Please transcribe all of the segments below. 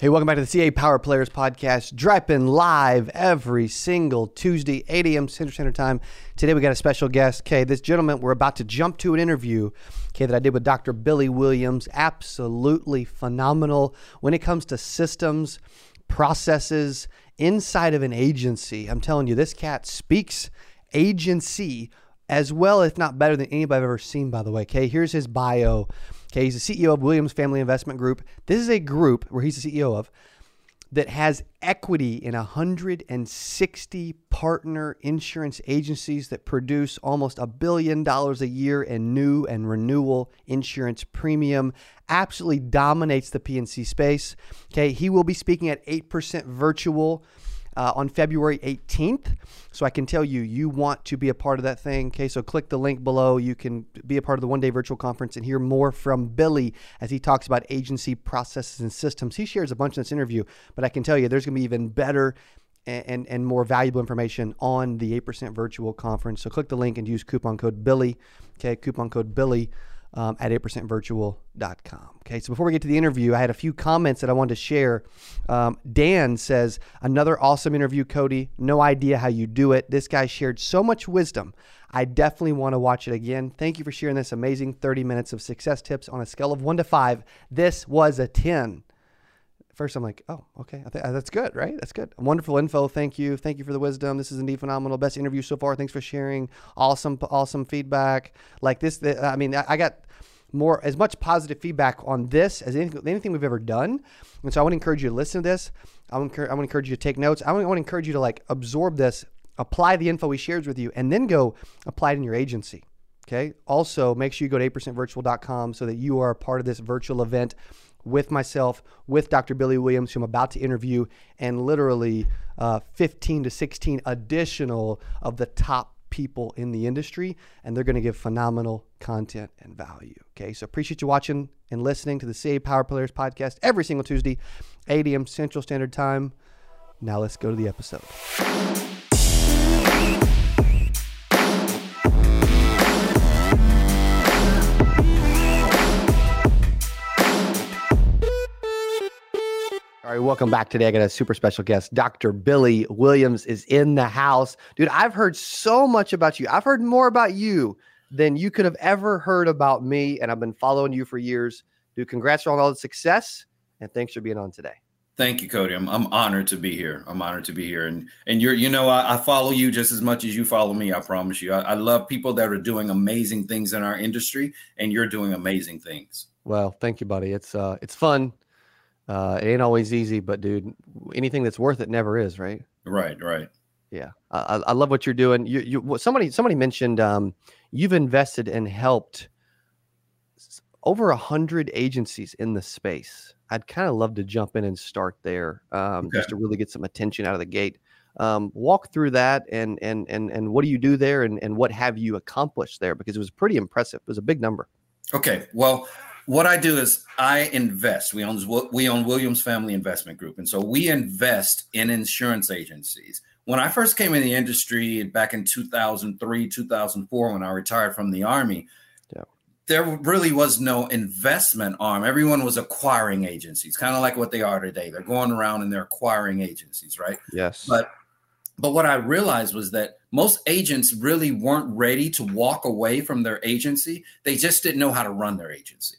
Hey, welcome back to the CA Power Players Podcast, dropping live every single Tuesday, 8 a.m. Central Standard Time. Today we got a special guest. Okay, this gentleman, we're about to jump to an interview, okay, that I did with Dr. Billy Williams. Absolutely phenomenal when it comes to systems, processes inside of an agency. I'm telling you, this cat speaks agency as well, if not better than anybody I've ever seen, by the way. Okay, here's his bio. Okay, he's the CEO of Williams Family Investment Group. This is a group where he's the CEO of that has equity in 160 partner insurance agencies that produce almost a billion dollars a year in new and renewal insurance premium. Absolutely dominates the P&C space. Okay, he will be speaking at 8% virtual uh, on February 18th. So I can tell you, you want to be a part of that thing. Okay, so click the link below. You can be a part of the one day virtual conference and hear more from Billy as he talks about agency processes and systems. He shares a bunch in this interview, but I can tell you, there's going to be even better and, and more valuable information on the 8% virtual conference. So click the link and use coupon code Billy. Okay, coupon code Billy um, at 8percentvirtual.com. Okay, so before we get to the interview, I had a few comments that I wanted to share. Um, Dan says, Another awesome interview, Cody. No idea how you do it. This guy shared so much wisdom. I definitely want to watch it again. Thank you for sharing this amazing 30 minutes of success tips on a scale of one to five. This was a 10 first I'm like, oh, okay, th- uh, that's good, right? That's good. Wonderful info. Thank you. Thank you for the wisdom. This is indeed phenomenal. Best interview so far. Thanks for sharing. Awesome, awesome feedback. Like this, the, I mean, I got more as much positive feedback on this as anything, anything we've ever done. And so I want to encourage you to listen to this. I want, to, I encourage you to take notes. I want, I want to encourage you to like absorb this, apply the info we shared with you, and then go apply it in your agency. Okay. Also, make sure you go to 8percentvirtual.com so that you are a part of this virtual event with myself, with Dr. Billy Williams, who I'm about to interview, and literally uh, 15 to 16 additional of the top people in the industry, and they're going to give phenomenal content and value. Okay, so appreciate you watching and listening to the CA Power Players podcast every single Tuesday, 8 a.m. Central Standard Time. Now let's go to the episode. All right, welcome back today. I got a super special guest. Dr. Billy Williams is in the house. Dude, I've heard so much about you. I've heard more about you than you could have ever heard about me, and I've been following you for years. Dude, congrats on all the success, and thanks for being on today. Thank you, Cody. I'm, I'm honored to be here. I'm honored to be here, and and you're you know I, I follow you just as much as you follow me. I promise you. I, I love people that are doing amazing things in our industry, and you're doing amazing things. Well, thank you, buddy. It's uh it's fun uh, it ain't always easy, but dude, anything that's worth it never is, right? Right, right. Yeah, I, I love what you're doing. You, you, somebody, somebody mentioned um, you've invested and helped over a hundred agencies in the space. I'd kind of love to jump in and start there, um, okay. just to really get some attention out of the gate. Um, walk through that and and and and what do you do there, and and what have you accomplished there? Because it was pretty impressive. It was a big number. Okay, well, what I do is I invest. We own we own Williams Family Investment Group, and so we invest in insurance agencies. When I first came in the industry back in 2003, 2004, when I retired from the army, yeah. there really was no investment arm. Everyone was acquiring agencies, kind of like what they are today. They're going around and they're acquiring agencies, right? Yes. But but what I realized was that most agents really weren't ready to walk away from their agency. They just didn't know how to run their agency.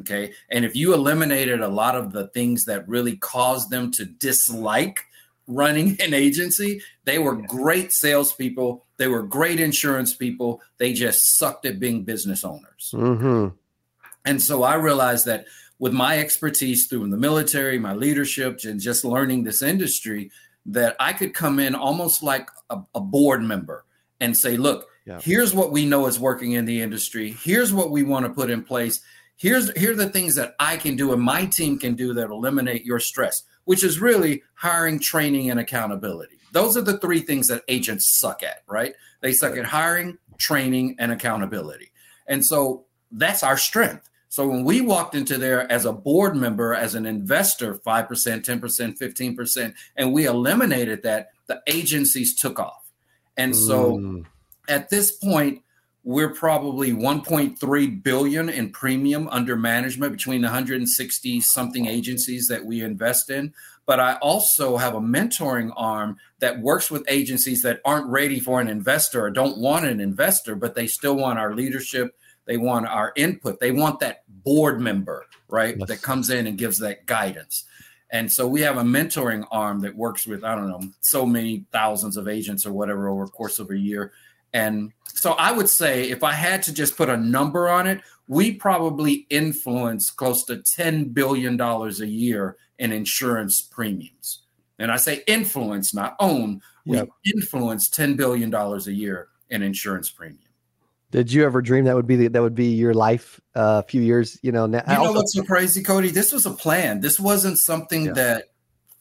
Okay. And if you eliminated a lot of the things that really caused them to dislike running an agency, they were great salespeople. They were great insurance people. They just sucked at being business owners. Mm-hmm. And so I realized that with my expertise through the military, my leadership, and just learning this industry, that I could come in almost like a, a board member and say, look, yeah. here's what we know is working in the industry. Here's what we want to put in place here's here are the things that I can do and my team can do that eliminate your stress, which is really hiring, training, and accountability. Those are the three things that agents suck at, right? They suck at hiring, training, and accountability. And so that's our strength. So when we walked into there as a board member, as an investor, 5%, 10%, 15%, and we eliminated that, the agencies took off. And so mm. at this point, we're probably 1.3 billion in premium under management between 160 something agencies that we invest in. But i also have a mentoring arm that works with agencies that aren't ready for an investor or don't want an investor but they still want our leadership. They want our input. They want that board member right yes. that comes in and gives that guidance. And so we have a mentoring arm that works with i don't know so many thousands of agents or whatever over the course of a year and so I would say if I had to just put a number on it, we probably influence close to $10 billion a year in insurance premiums. And I say influence, not own. We yep. influence $10 billion a year in insurance premium. Did you ever dream that would be the, that would be your life uh, a few years? You know, now, you know also- what's so crazy, Cody? This was a plan. This wasn't something yeah. that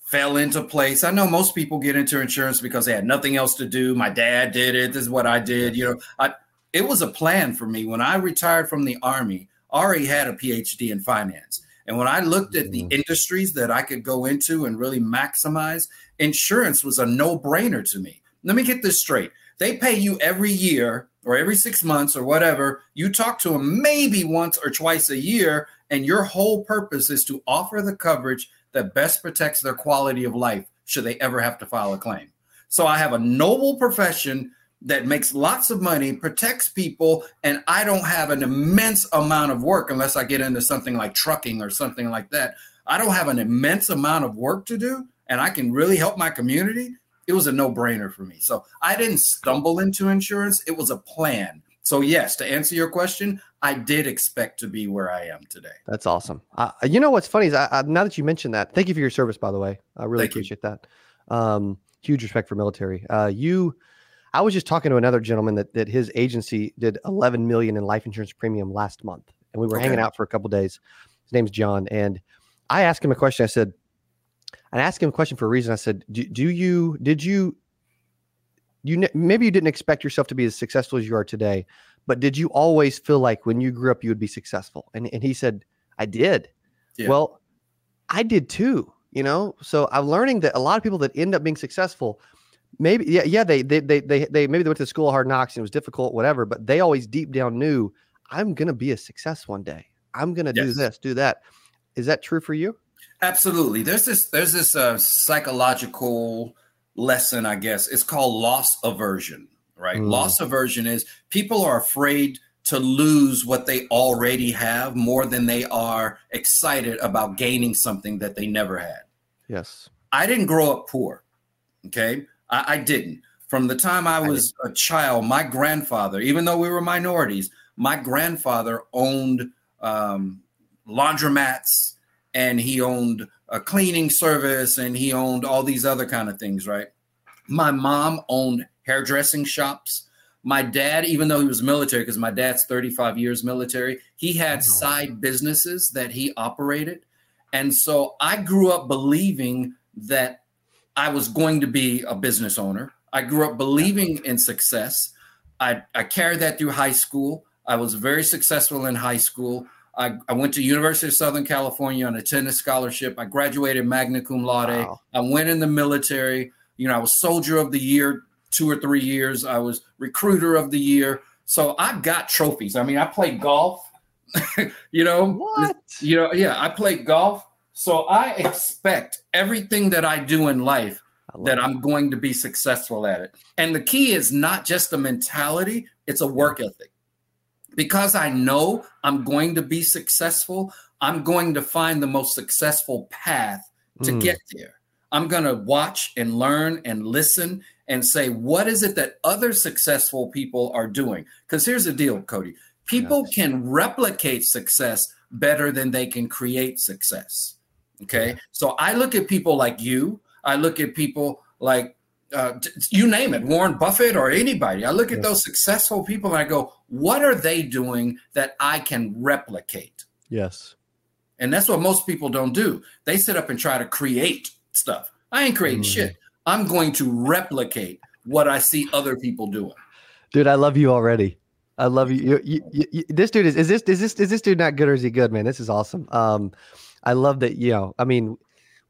fell into place. I know most people get into insurance because they had nothing else to do. My dad did it. This is what I did. You know, I, it was a plan for me. When I retired from the army, I already had a PhD in finance. And when I looked at the mm-hmm. industries that I could go into and really maximize, insurance was a no brainer to me. Let me get this straight. They pay you every year or every six months or whatever. You talk to them maybe once or twice a year, and your whole purpose is to offer the coverage that best protects their quality of life should they ever have to file a claim. So I have a noble profession that makes lots of money, protects people, and I don't have an immense amount of work unless I get into something like trucking or something like that. I don't have an immense amount of work to do, and I can really help my community. It was a no brainer for me. So I didn't stumble into insurance, it was a plan. So, yes, to answer your question, I did expect to be where I am today. That's awesome. Uh, you know what's funny is I, I, now that you mentioned that, thank you for your service, by the way. I really thank appreciate you. that. Um, huge respect for military. Uh, you, I was just talking to another gentleman that that his agency did 11 million in life insurance premium last month, and we were okay. hanging out for a couple days. His name's John, and I asked him a question. I said, I asked him a question for a reason. I said, do, do you did you you maybe you didn't expect yourself to be as successful as you are today, but did you always feel like when you grew up you would be successful? And and he said, I did. Yeah. Well, I did too. You know, so I'm learning that a lot of people that end up being successful, maybe yeah, yeah, they they they they, they maybe they went to school of hard knocks and it was difficult, whatever, but they always deep down knew I'm gonna be a success one day. I'm gonna yes. do this, do that. Is that true for you? Absolutely. There's this there's this uh, psychological lesson, I guess. It's called loss aversion right? Mm. Loss aversion is people are afraid to lose what they already have more than they are excited about gaining something that they never had. Yes. I didn't grow up poor. Okay. I, I didn't. From the time I was I a child, my grandfather, even though we were minorities, my grandfather owned um, laundromats and he owned a cleaning service and he owned all these other kind of things, right? My mom owned hairdressing shops. My dad, even though he was military, because my dad's 35 years military, he had side businesses that he operated. And so I grew up believing that I was going to be a business owner. I grew up believing in success. I, I carried that through high school. I was very successful in high school. I, I, went to University of Southern California on a tennis scholarship. I graduated magna cum laude. Wow. I went in the military. You know, I was soldier of the year two or three years. I was recruiter of the year. So I've got trophies. I mean, I played golf. you know, what? You know, yeah, I played golf. So I expect everything that I do in life that that I'm going to be successful at it. And the key is not just a mentality, it's a work ethic. Because I know I'm going to be successful, I'm going to find the most successful path to mm. get there. I'm going to watch and learn and listen and say, what is it that other successful people are doing? Because here's the deal, Cody people yes. can replicate success better than they can create success. Okay. Yeah. So I look at people like you, I look at people like, uh, you name it, Warren Buffett or anybody. I look at those successful people and I go, what are they doing that I can replicate? Yes. And that's what most people don't do. They sit up and try to create stuff. I ain't creating mm-hmm. shit. I'm going to replicate what I see other people doing. Dude, I love you already. I love you. You, you, you. This dude is is this is this is this dude not good or is he good, man? This is awesome. Um, I love that. You know, I mean,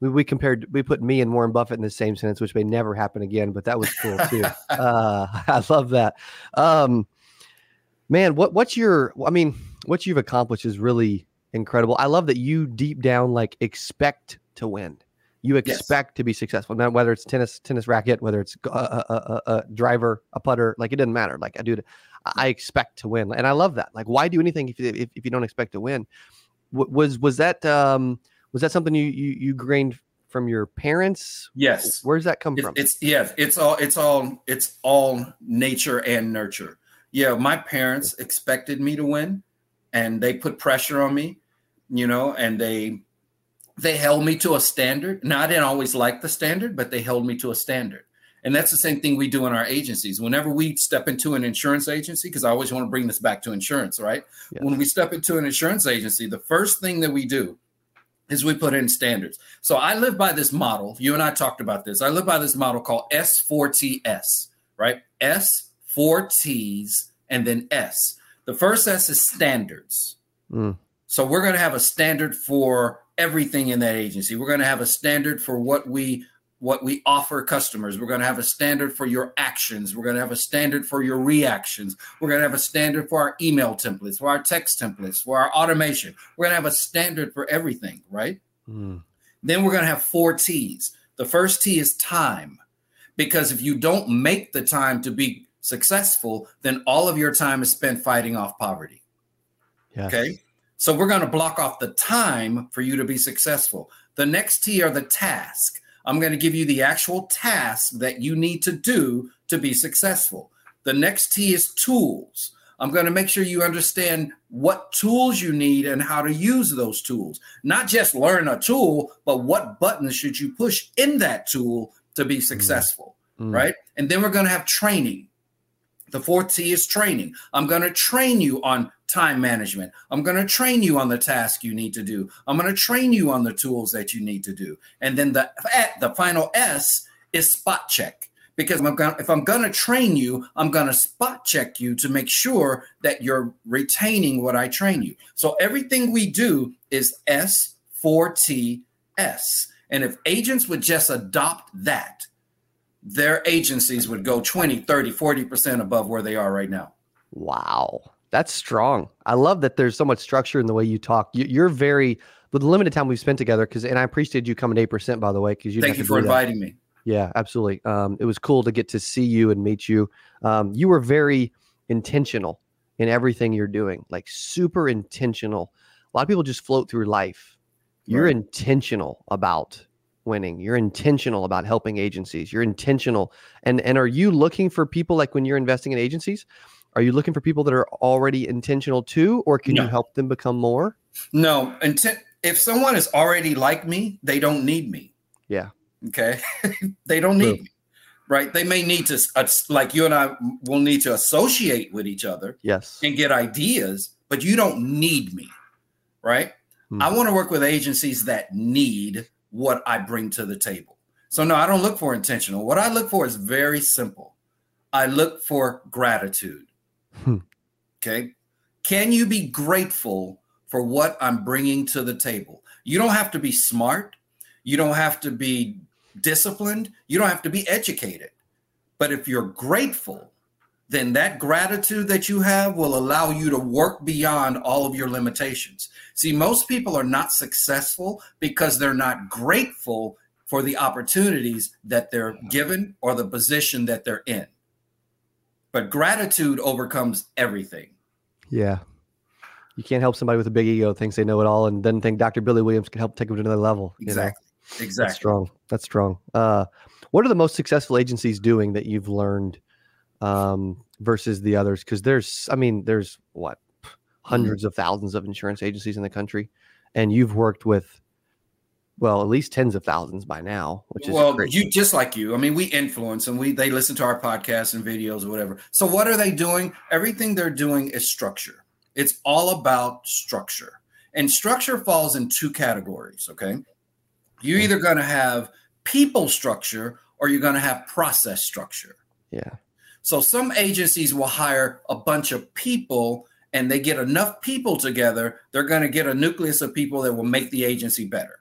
we, we compared we put me and Warren Buffett in the same sentence, which may never happen again, but that was cool too. uh, I love that. Um, Man, what what's your? I mean, what you've accomplished is really incredible. I love that you deep down like expect to win. You expect yes. to be successful. Now, whether it's tennis, tennis racket, whether it's a, a, a, a, driver, a putter, like it doesn't matter. Like I do, I expect to win, and I love that. Like, why do anything if if, if you don't expect to win? was was that um was that something you you you gained from your parents? Yes. Where's that come it's, from? It's yes, it's all it's all it's all nature and nurture. Yeah, my parents expected me to win and they put pressure on me, you know, and they they held me to a standard. Now I didn't always like the standard, but they held me to a standard. And that's the same thing we do in our agencies. Whenever we step into an insurance agency, because I always want to bring this back to insurance, right? Yeah. When we step into an insurance agency, the first thing that we do is we put in standards. So I live by this model. You and I talked about this. I live by this model called S4TS, right? S, four T's, and then S. The first S is standards. Mm. So we're going to have a standard for everything in that agency. We're going to have a standard for what we what we offer customers. We're going to have a standard for your actions. We're going to have a standard for your reactions. We're going to have a standard for our email templates, for our text templates, for our automation. We're going to have a standard for everything, right? Mm. Then we're going to have four T's. The first T is time, because if you don't make the time to be successful, then all of your time is spent fighting off poverty. Yes. Okay. So we're going to block off the time for you to be successful. The next T are the task. I'm going to give you the actual task that you need to do to be successful. The next T is tools. I'm going to make sure you understand what tools you need and how to use those tools. Not just learn a tool, but what buttons should you push in that tool to be successful, mm. right? And then we're going to have training. The fourth T is training. I'm going to train you on time management. I'm going to train you on the task you need to do. I'm going to train you on the tools that you need to do. And then the the final S is spot check because if I'm going to train you, I'm going to spot check you to make sure that you're retaining what I train you. So everything we do is S4TS. And if agents would just adopt that, their agencies would go 20, 30, 40% above where they are right now. Wow. That's strong. I love that there's so much structure in the way you talk. You, are very, with the limited time we've spent together, because, and I appreciated you coming to 8%, by the way, because you thank you for inviting me. Yeah, absolutely. Um, it was cool to get to see you and meet you. Um, you were very intentional in everything you're doing, like super intentional. A lot of people just float through life. You're right. intentional about winning. You're intentional about helping agencies. You're intentional. And and are you looking for people like when you're investing in agencies? Are you looking for people that are already intentional too, or can no. you help them become more? No, intent. If someone is already like me, they don't need me. Yeah. Okay. they don't need True. me. Right. They may need to, uh, like you and I will need to associate with each other. Yes. And get ideas, but you don't need me. Right. Hmm. I want to work with agencies that need what I bring to the table. So, no, I don't look for intentional. What I look for is very simple I look for gratitude. Hmm. Okay. Can you be grateful for what I'm bringing to the table? You don't have to be smart. You don't have to be disciplined. You don't have to be educated. But if you're grateful, then that gratitude that you have will allow you to work beyond all of your limitations. See, most people are not successful because they're not grateful for the opportunities that they're given or the position that they're in. But gratitude overcomes everything. Yeah. You can't help somebody with a big ego thinks they know it all and then think Dr. Billy Williams can help take them to another level. Exactly. Know? Exactly. That's strong. That's strong. Uh, what are the most successful agencies doing that you've learned um, versus the others? Because there's, I mean, there's what 100s mm-hmm. of thousands of insurance agencies in the country, and you've worked with well, at least tens of thousands by now, which is well, great. you just like you. I mean, we influence and we they listen to our podcasts and videos or whatever. So what are they doing? Everything they're doing is structure. It's all about structure. And structure falls in two categories, okay? You're either going to have people structure or you're going to have process structure. Yeah. So some agencies will hire a bunch of people and they get enough people together, they're going to get a nucleus of people that will make the agency better.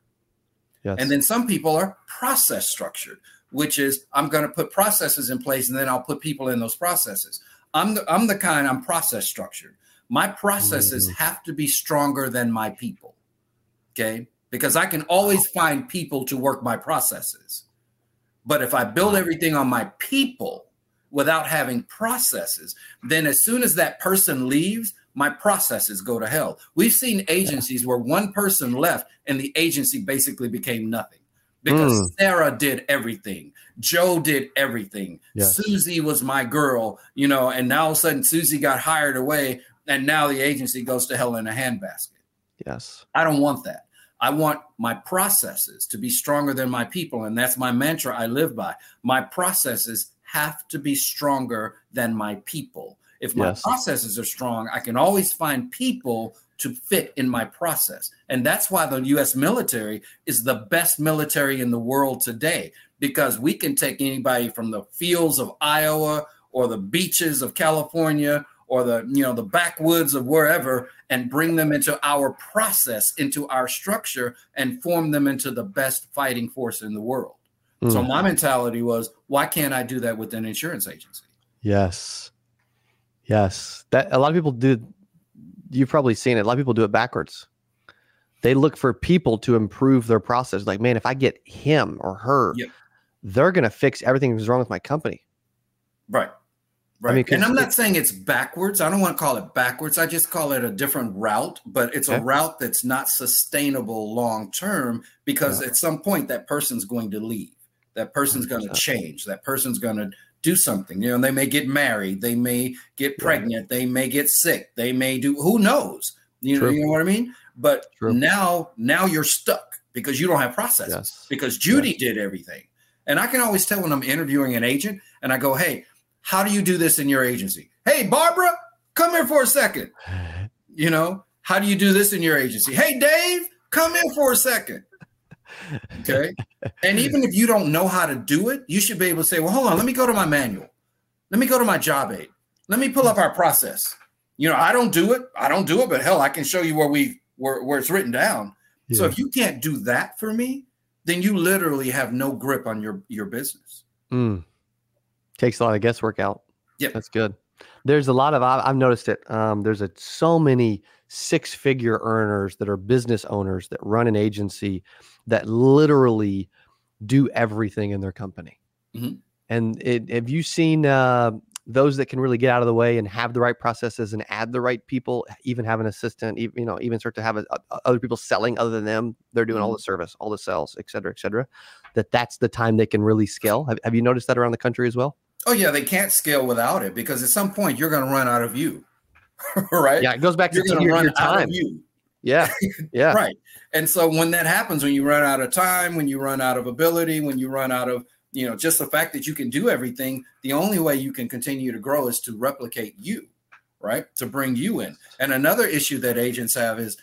Yes. And then some people are process structured, which is I'm going to put processes in place and then I'll put people in those processes. I'm the I'm the kind I'm process structured. My processes mm-hmm. have to be stronger than my people. Okay? Because I can always find people to work my processes. But if I build everything on my people without having processes, then as soon as that person leaves, my processes go to hell. We've seen agencies where one person left and the agency basically became nothing because mm. Sarah did everything. Joe did everything. Yes. Susie was my girl, you know, and now all of a sudden Susie got hired away and now the agency goes to hell in a handbasket. Yes. I don't want that. I want my processes to be stronger than my people. And that's my mantra I live by. My processes have to be stronger than my people. If my yes. processes are strong, I can always find people to fit in my process. And that's why the US military is the best military in the world today, because we can take anybody from the fields of Iowa or the beaches of California or the you know the backwoods of wherever and bring them into our process into our structure and form them into the best fighting force in the world mm. so my mentality was why can't i do that with an insurance agency yes yes that a lot of people do you've probably seen it a lot of people do it backwards they look for people to improve their process like man if i get him or her yep. they're going to fix everything that's wrong with my company right Right. I mean, and I'm not saying it's backwards. I don't want to call it backwards. I just call it a different route, but it's a route that's not sustainable long term because yeah. at some point that person's going to leave. That person's going to change. That person's going to do something. You know, they may get married, they may get pregnant, they may get sick, they may do who knows. You know, you know what I mean? But True. now now you're stuck because you don't have processes. Yes. Because Judy yes. did everything. And I can always tell when I'm interviewing an agent and I go, "Hey, how do you do this in your agency? Hey, Barbara, come here for a second. You know, how do you do this in your agency? Hey, Dave, come in for a second. Okay. and even if you don't know how to do it, you should be able to say, well, hold on, let me go to my manual. Let me go to my job aid. Let me pull up our process. You know, I don't do it. I don't do it, but hell, I can show you where we where, where it's written down. Yeah. So if you can't do that for me, then you literally have no grip on your your business. Mm. Takes a lot of guesswork out. Yeah, that's good. There's a lot of I've noticed it. Um, there's a so many six figure earners that are business owners that run an agency that literally do everything in their company. Mm-hmm. And it, have you seen uh, those that can really get out of the way and have the right processes and add the right people, even have an assistant, even, you know, even start to have a, a, other people selling other than them. They're doing mm-hmm. all the service, all the sales, et cetera, et cetera. That that's the time they can really scale. Have, have you noticed that around the country as well? Oh yeah, they can't scale without it because at some point you're going to run out of you, right? Yeah, it goes back to you're your, run your time. You. Yeah, yeah, right. And so when that happens, when you run out of time, when you run out of ability, when you run out of you know just the fact that you can do everything, the only way you can continue to grow is to replicate you, right? To bring you in. And another issue that agents have is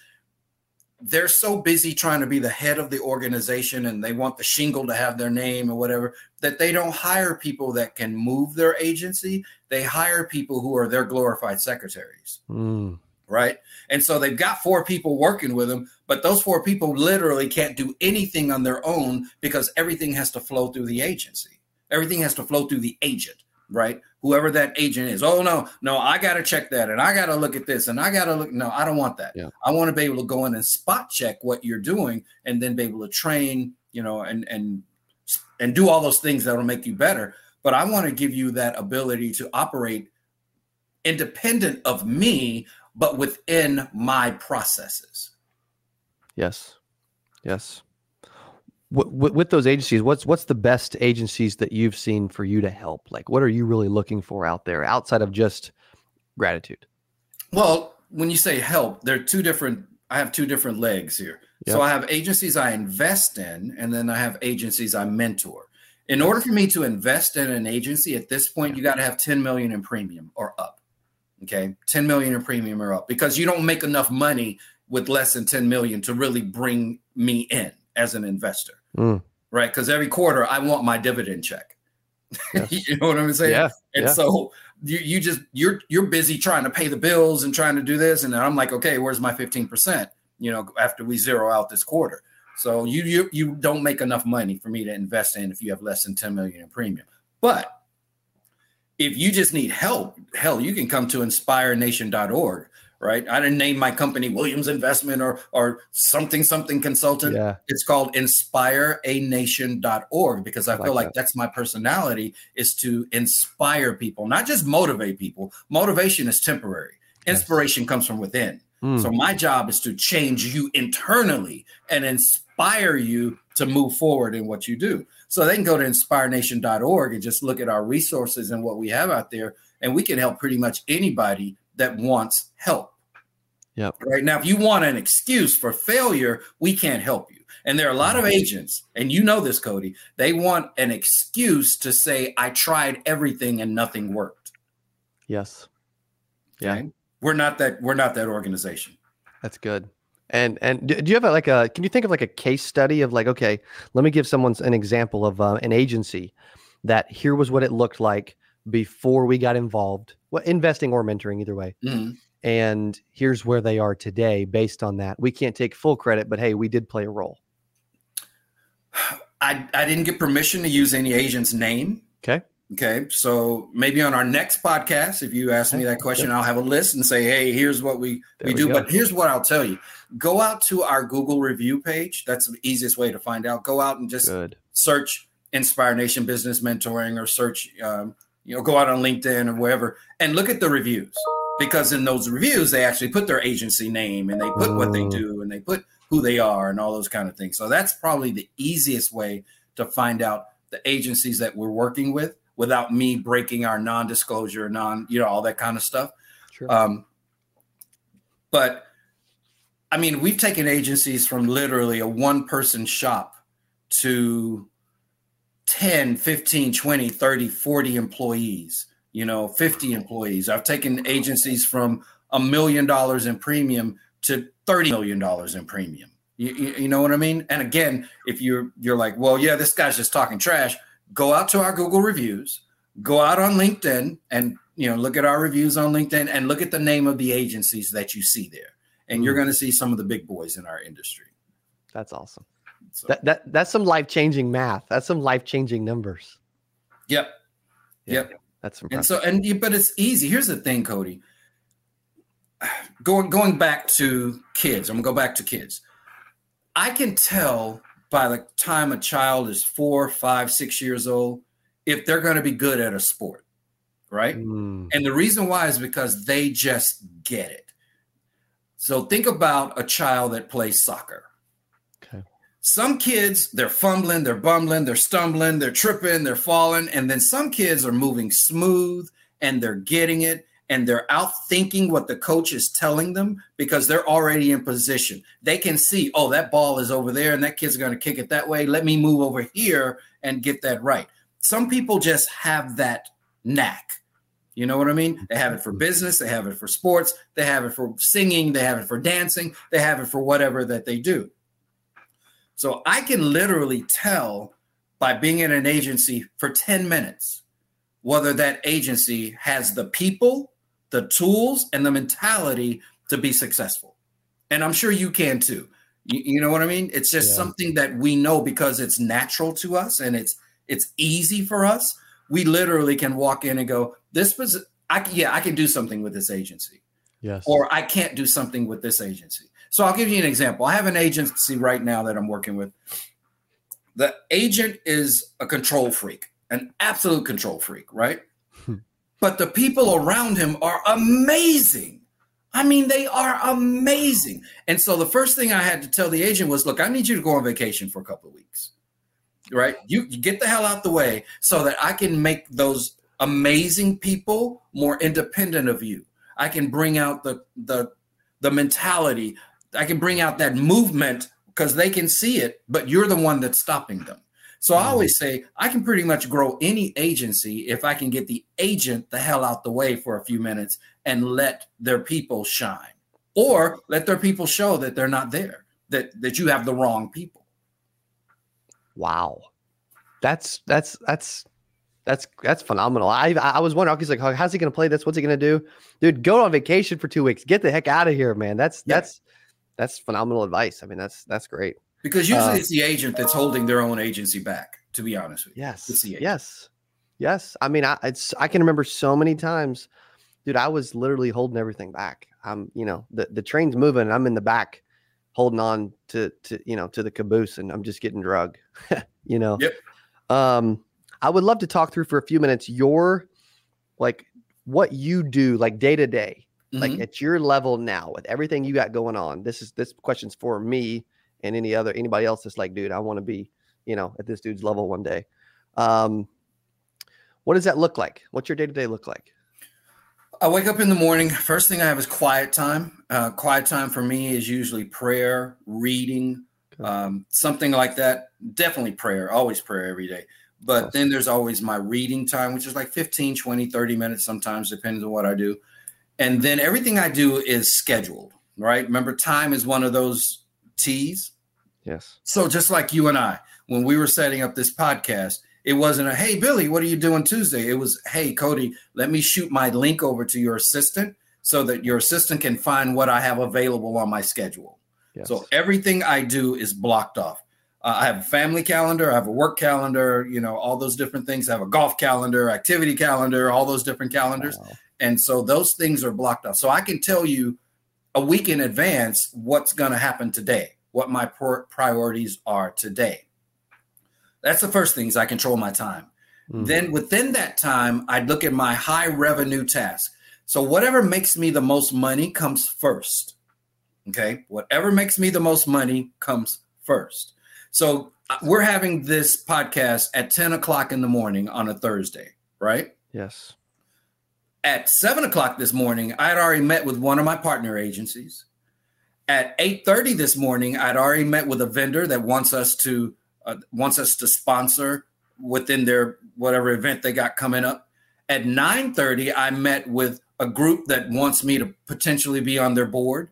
they're so busy trying to be the head of the organization and they want the shingle to have their name or whatever that they don't hire people that can move their agency. They hire people who are their glorified secretaries. Mm. Right. And so they've got four people working with them, but those four people literally can't do anything on their own because everything has to flow through the agency. Everything has to flow through the agent right? Whoever that agent is. Oh no, no, I got to check that, and I got to look at this, and I got to look. No, I don't want that. Yeah. I want to be able to go in and spot check what you're doing, and then be able to train, you know, and and and do all those things that'll make you better. But I want to give you that ability to operate independent of me, but within my processes. Yes. Yes with, with those agencies, what's what's the best agencies that you've seen for you to help? Like, what are you really looking for out there outside of just gratitude? Well, when you say help, there are two different. I have two different legs here. Yep. So I have agencies I invest in, and then I have agencies I mentor. In order for me to invest in an agency at this point, you got to have 10 million in premium or up. Okay, 10 million in premium or up because you don't make enough money with less than 10 million to really bring me in as an investor, mm. right? Because every quarter I want my dividend check. Yes. you know what I'm saying? Yeah. And yeah. so you, you just you're you're busy trying to pay the bills and trying to do this, and I'm like, okay, where's my 15 percent? You know, after we zero out this quarter. So you you you don't make enough money for me to invest in if you have less than 10 million in premium. But if you just need help, hell, you can come to inspirenation.org, right? I didn't name my company Williams Investment or or something something consultant. Yeah. It's called inspireanation.org because I, I feel like like that's my personality is to inspire people, not just motivate people. Motivation is temporary. Yes. Inspiration comes from within. Mm. So my job is to change you internally and inspire you to move forward in what you do. So they can go to inspirenation.org and just look at our resources and what we have out there, and we can help pretty much anybody that wants help. Yep. Right now, if you want an excuse for failure, we can't help you. And there are a lot of agents, and you know this, Cody. They want an excuse to say, "I tried everything and nothing worked." yes. Yeah. Okay? We're not that. We're not that organization. That's good. And and do you have a, like a? Can you think of like a case study of like okay, let me give someone an example of uh, an agency that here was what it looked like before we got involved, well, investing or mentoring either way, Mhm. and here's where they are today based on that. We can't take full credit, but hey, we did play a role. I I didn't get permission to use any agent's name. Okay. Okay, so maybe on our next podcast, if you ask me that question, I'll have a list and say, "Hey, here's what we There we we do." go. But here's what I'll tell you: go out to our Google review page. That's the easiest way to find out. Go out and just Good. search Inspire Nation Business Mentoring or search, um, you know, go out on LinkedIn or wherever and look at the reviews because in those reviews they actually put their agency name and they put what they Mm. do and they put who they are and all those kind of things. So that's probably the easiest way to find out the agencies that we're working with without me breaking our non-disclosure, non, you know, all that kind of stuff. Sure. Um, but I mean, we've taken agencies from literally a one person shop to 10, 15, 20, 30, 40 employees, you know, 50 employees. I've taken agencies from a million dollars in premium to 30 million dollars in premium. You, you, you know what I mean? And again, if you're you're like, well, yeah, this guy's just talking trash, go out to our Google reviews, go out on LinkedIn and you know, look at our reviews on LinkedIn and look at the name of the agencies that you see there. And you're Mm. going to see some of the big boys in our industry. That's awesome. So, That that that's some life changing math. That's some life changing numbers. yep. Yeah. Yep. That's And so, and but it's easy. Here's the thing, Cody. Going going back to kids, I'm gonna go back to kids. I can tell by the time a child is four, five, six years old if they're going to be good at a sport, right? Mm, And the reason why is because they just get it. So think about a child that plays soccer. Some kids, they're fumbling, they're bumbling, they're stumbling, they're tripping, they're falling. And then some kids are moving smooth and they're getting it and they're out thinking what the coach is telling them because they're already in position. They can see, oh, that ball is over there and that kid's going to kick it that way. Let me move over here and get that right. Some people just have that knack. You know what I mean? They have it for business, they have it for sports, they have it for singing, they have it for dancing, they have it for whatever that they do. So I can literally tell by being in an agency for 10 minutes whether that agency has the people, the tools, and the mentality to be successful. And I'm sure you can too. You, you know what I mean? It's just Yeah. something that we know because it's natural to us and it's it's easy for us. We literally can walk in and go, "This was, I yeah, I can do something with this agency." yes. or I can't do something with this agency. So I'll give you an example. I have an agency right now that I'm working with. The agent is a control freak, an absolute control freak, right? Hmm. but the people around him are amazing. I mean, they are amazing. And so the first thing I had to tell the agent was, look, I need you to go on vacation for a couple of weeks. Right? You, you get the hell out the way so that I can make those amazing people more independent of you. I can bring out the the the mentality. I can bring out that movement because they can see it, but you're the one that's stopping them. So I always mm. say I can pretty much grow any agency if I can get the agent the hell out the way for a few minutes and let their people shine. Or let their people show that they're not there, that that you have the wrong people. Wow, that's that's that's that's that's phenomenal. I I was wondering, he's like, how's he going to play this? What's he going to do, dude? Go on vacation for two weeks. Get the heck out of here, man. That's Yeah. that's that's phenomenal advice. I mean, that's that's great. Because usually Uh, it's the agent that's holding their own agency back, to be honest with you. Yes, It's the agent. yes. Yes, I mean, I it's I can remember so many times, dude. I was literally holding everything back. I'm, you know, the the train's moving, and I'm in the back, holding on to to you know to the caboose, and I'm just getting drug. you know. Yep. Um, I would love to talk through for a few minutes your like what you do like day to day, like Mhm. at your level now with everything you got going on. This is this question's for me and any other anybody else that's like, dude, I want to be, you know, at this dude's level one day. Um, what does that look like? What's your day to day look like? I wake up in the morning. First thing I have is quiet time. Uh, quiet time for me is usually prayer, reading, um, something like that. Definitely prayer, always prayer every day. But Awesome. then there's always my reading time, which is like 15, 20, 30 minutes sometimes, depends on what I do. And then everything I do is scheduled, right? Remember, time is one of those T's. Yes. So just like you and I, when we were setting up this podcast, it wasn't a hey Billy, what are you doing Tuesday? It was hey Cody, let me shoot my link over to your assistant so that your assistant can find what I have available on my schedule. Yes. So everything I do is blocked off. Uh, I have a family calendar, I have a work calendar, you know, all those different things. I have a golf calendar, activity calendar, all those different calendars. Wow. And so those things are blocked off. So I can tell you a week in advance what's going to happen today, what my pr- priorities are today. That's the first things I control my time. Mhm. Then within that time, I'd look at my high revenue task. So whatever makes me the most money comes first. Okay. Whatever makes me the most money comes first. So uh, we're having this podcast at 10 o'clock in the morning on a Thursday, right? yes. At seven o'clock this morning, I had already met with one of my partner agencies. At eight thirty this morning, I'd already met with a vendor that wants us to uh, wants us to sponsor within their whatever event they got coming up. At nine thirty, I met with a group that wants me to potentially be on their board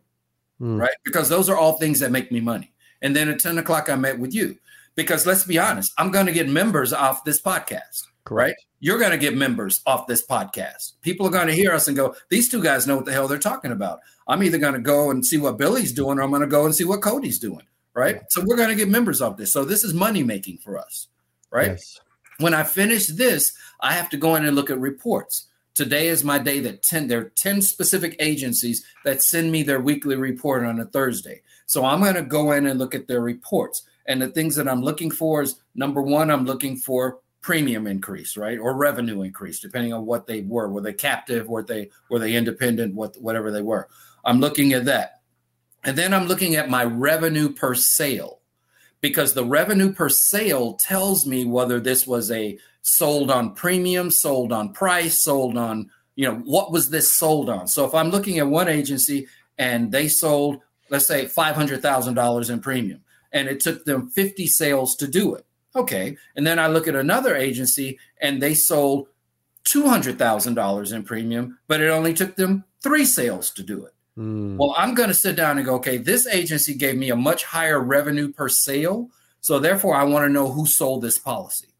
Mm. right? Because those are all things that make me money. And then at 10 o'clock, I met with you. Because let's be honest, I'm going to get members off this podcast, right? You're going to get members off this podcast. People are going to hear us and go, these two guys know what the hell they're talking about. I'm either going to go and see what Billy's doing or I'm going to go and see what Cody's doing, right? So we're going to get members off this. So this is money making for us, right? Yes. when I finish this, I have to go in and look at reports. Today is my day that 10 there are 10 specific agencies that send me their weekly report on a Thursday. So I'm going to go in and look at their reports. And the things that I'm looking for is number 1 I'm looking for premium increase, right? Or revenue increase depending on what they were. Were they captive, were they were they independent, what whatever they were. I'm looking at that. And then I'm looking at my revenue per sale because the revenue per sale tells me whether this was a sold on premium, sold on price, sold on, you know, what was this sold on? So if I'm looking at one agency and they sold, let's say $500,000 in premium and it took them 50 sales to do it. Okay. And then I look at another agency and they sold $200,000 in premium, but it only took them three sales to do it. Mm. Well, I'm going to sit down and go, okay, this agency gave me a much higher revenue per sale. So therefore, I want to know who sold this policy.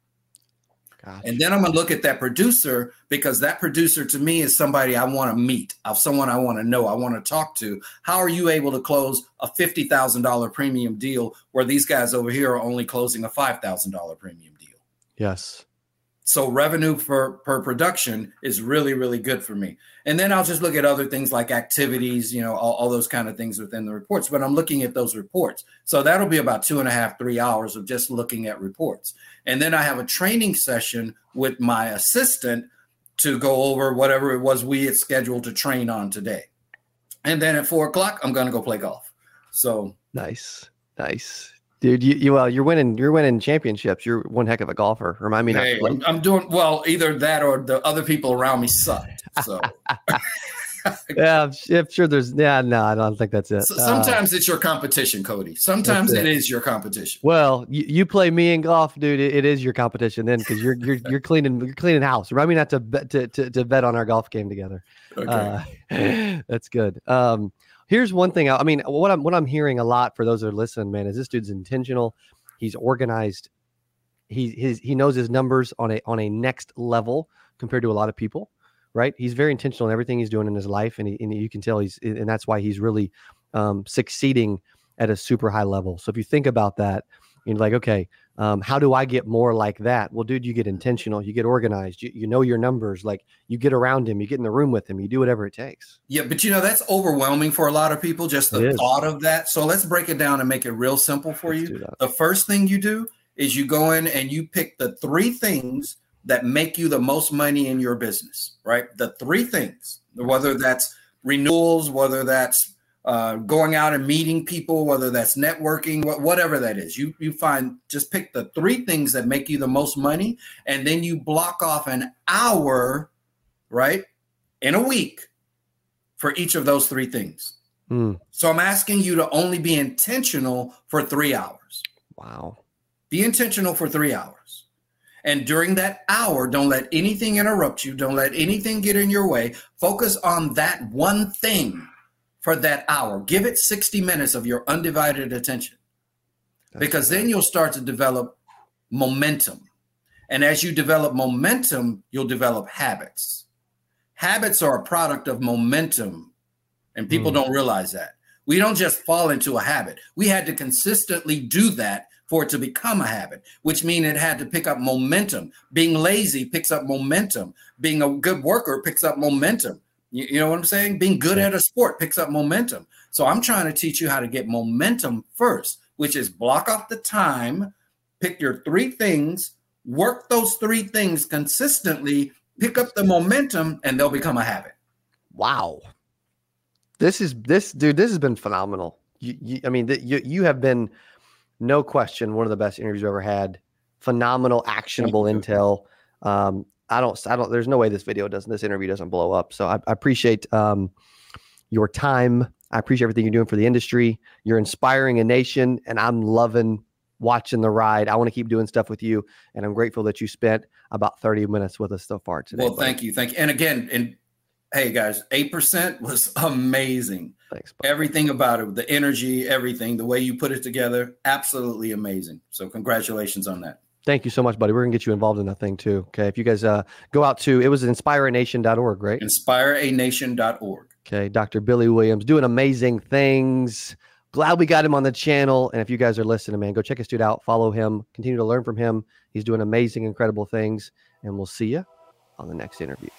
Gosh. And then I'm going to look at that producer because that producer to me is somebody I want to meet, of someone I want to know, I want to talk to. How are you able to close a $50,000 premium deal where these guys over here are only closing a $5,000 premium deal? yes. So revenue per per production is really really good for me. And then I'll just look at other things like activities, you know, all, all those kind of things within the reports. But I'm looking at those reports. So that'll be about two and a half, three hours of just looking at reports. And then I have a training session with my assistant to go over whatever it was we had scheduled to train on today. And then at four o'clock, I'm going to go play golf. So Nice. Nice. Dude, you, you well, you're winning you're winning championships. You're one heck of a golfer. Remind me not hey. I'm, I'm doing well. Either that or the other people around me sucked. So. Yeah, I'm, I'm sure there's yeah, no, I don't think that's it. So Uh, sometimes it's your competition, Cody. Sometimes it it. is your competition. well, you, you play me in golf, dude. It, it is your competition then because you're you're you're cleaning you're cleaning house. Remind me not to bet to, to, to bet on our golf game together. Uh, that's good. Um, here's one thing. I, mean, what I'm what I'm hearing a lot for those that are listening, man, is this dude's intentional. He's organized. He his he knows his numbers on a on a next level compared to a lot of people. Right? He's very intentional in everything he's doing in his life, and, he, and you can tell he's and that's why he's really um, succeeding at a super high level. So if you think about that, You're like, okay, um, how do I get more like that? Well, dude, you get intentional, you get organized, you, you know your numbers, like you get around him, you get in the room with him, you do whatever it takes. Yeah, but you know, that's overwhelming for a lot of people, just the thought of that. So let's break it down and make it real simple for let's you. The first thing you do is you go in and you pick the three things that make you the most money in your business, right? The three things, whether that's renewals, whether that's uh, going out and meeting people, whether that's networking, whatever that is. You you find just pick the three things that make you the most money, and then you block off an hour, right, in a week for each of those three things. Mm. So I'm asking you to only be intentional for three hours. Wow. Be intentional for three hours. And during that hour, don't let anything interrupt you. Don't let anything get in your way. Focus on that one thing for that hour. Give it 60 minutes of your undivided attention because then you'll start to develop momentum. And as you develop momentum, you'll develop habits. Habits are a product of momentum, and people mm. don't realize that. We don't just fall into a habit. We had to consistently do that for it to become a habit, which means it had to pick up momentum. Being lazy picks up momentum. Being a good worker picks up momentum. You, you know what I'm saying? Being good at a sport picks up momentum. So I'm trying to teach you how to get momentum first, which is block off the time, pick your three things, work those three things consistently, pick up the momentum, and they'll become a habit. Wow. This is this dude. This has been phenomenal. You, you, I mean, you you have been no question one of the best interviews I've ever had. Phenomenal, actionable intel. Um, I don't, I don't, there's no way this video doesn't, this interview doesn't blow up. So I, I appreciate um, your time. I appreciate everything you're doing for the industry. You're inspiring a nation, and I'm loving watching the ride. I want to keep doing stuff with you, and I'm grateful that you spent about 30 minutes with us so far today. Well, buddy. thank you, thank you. And again, and hey guys, eight percent was amazing. Thanks. Buddy. Everything about it, the energy, everything, the way you put it together, absolutely amazing. So congratulations on that. Thank you so much, buddy. We're gonna get you involved in that thing too. Okay. If you guys uh, go out to it was inspireanation.org, right? Inspireanation.org. Okay. Dr. Billy Williams doing amazing things. Glad we got him on the channel. And if you guys are listening, man, go check his dude out. Follow him. Continue to learn from him. He's doing amazing, incredible things. And we'll see you on the next interview.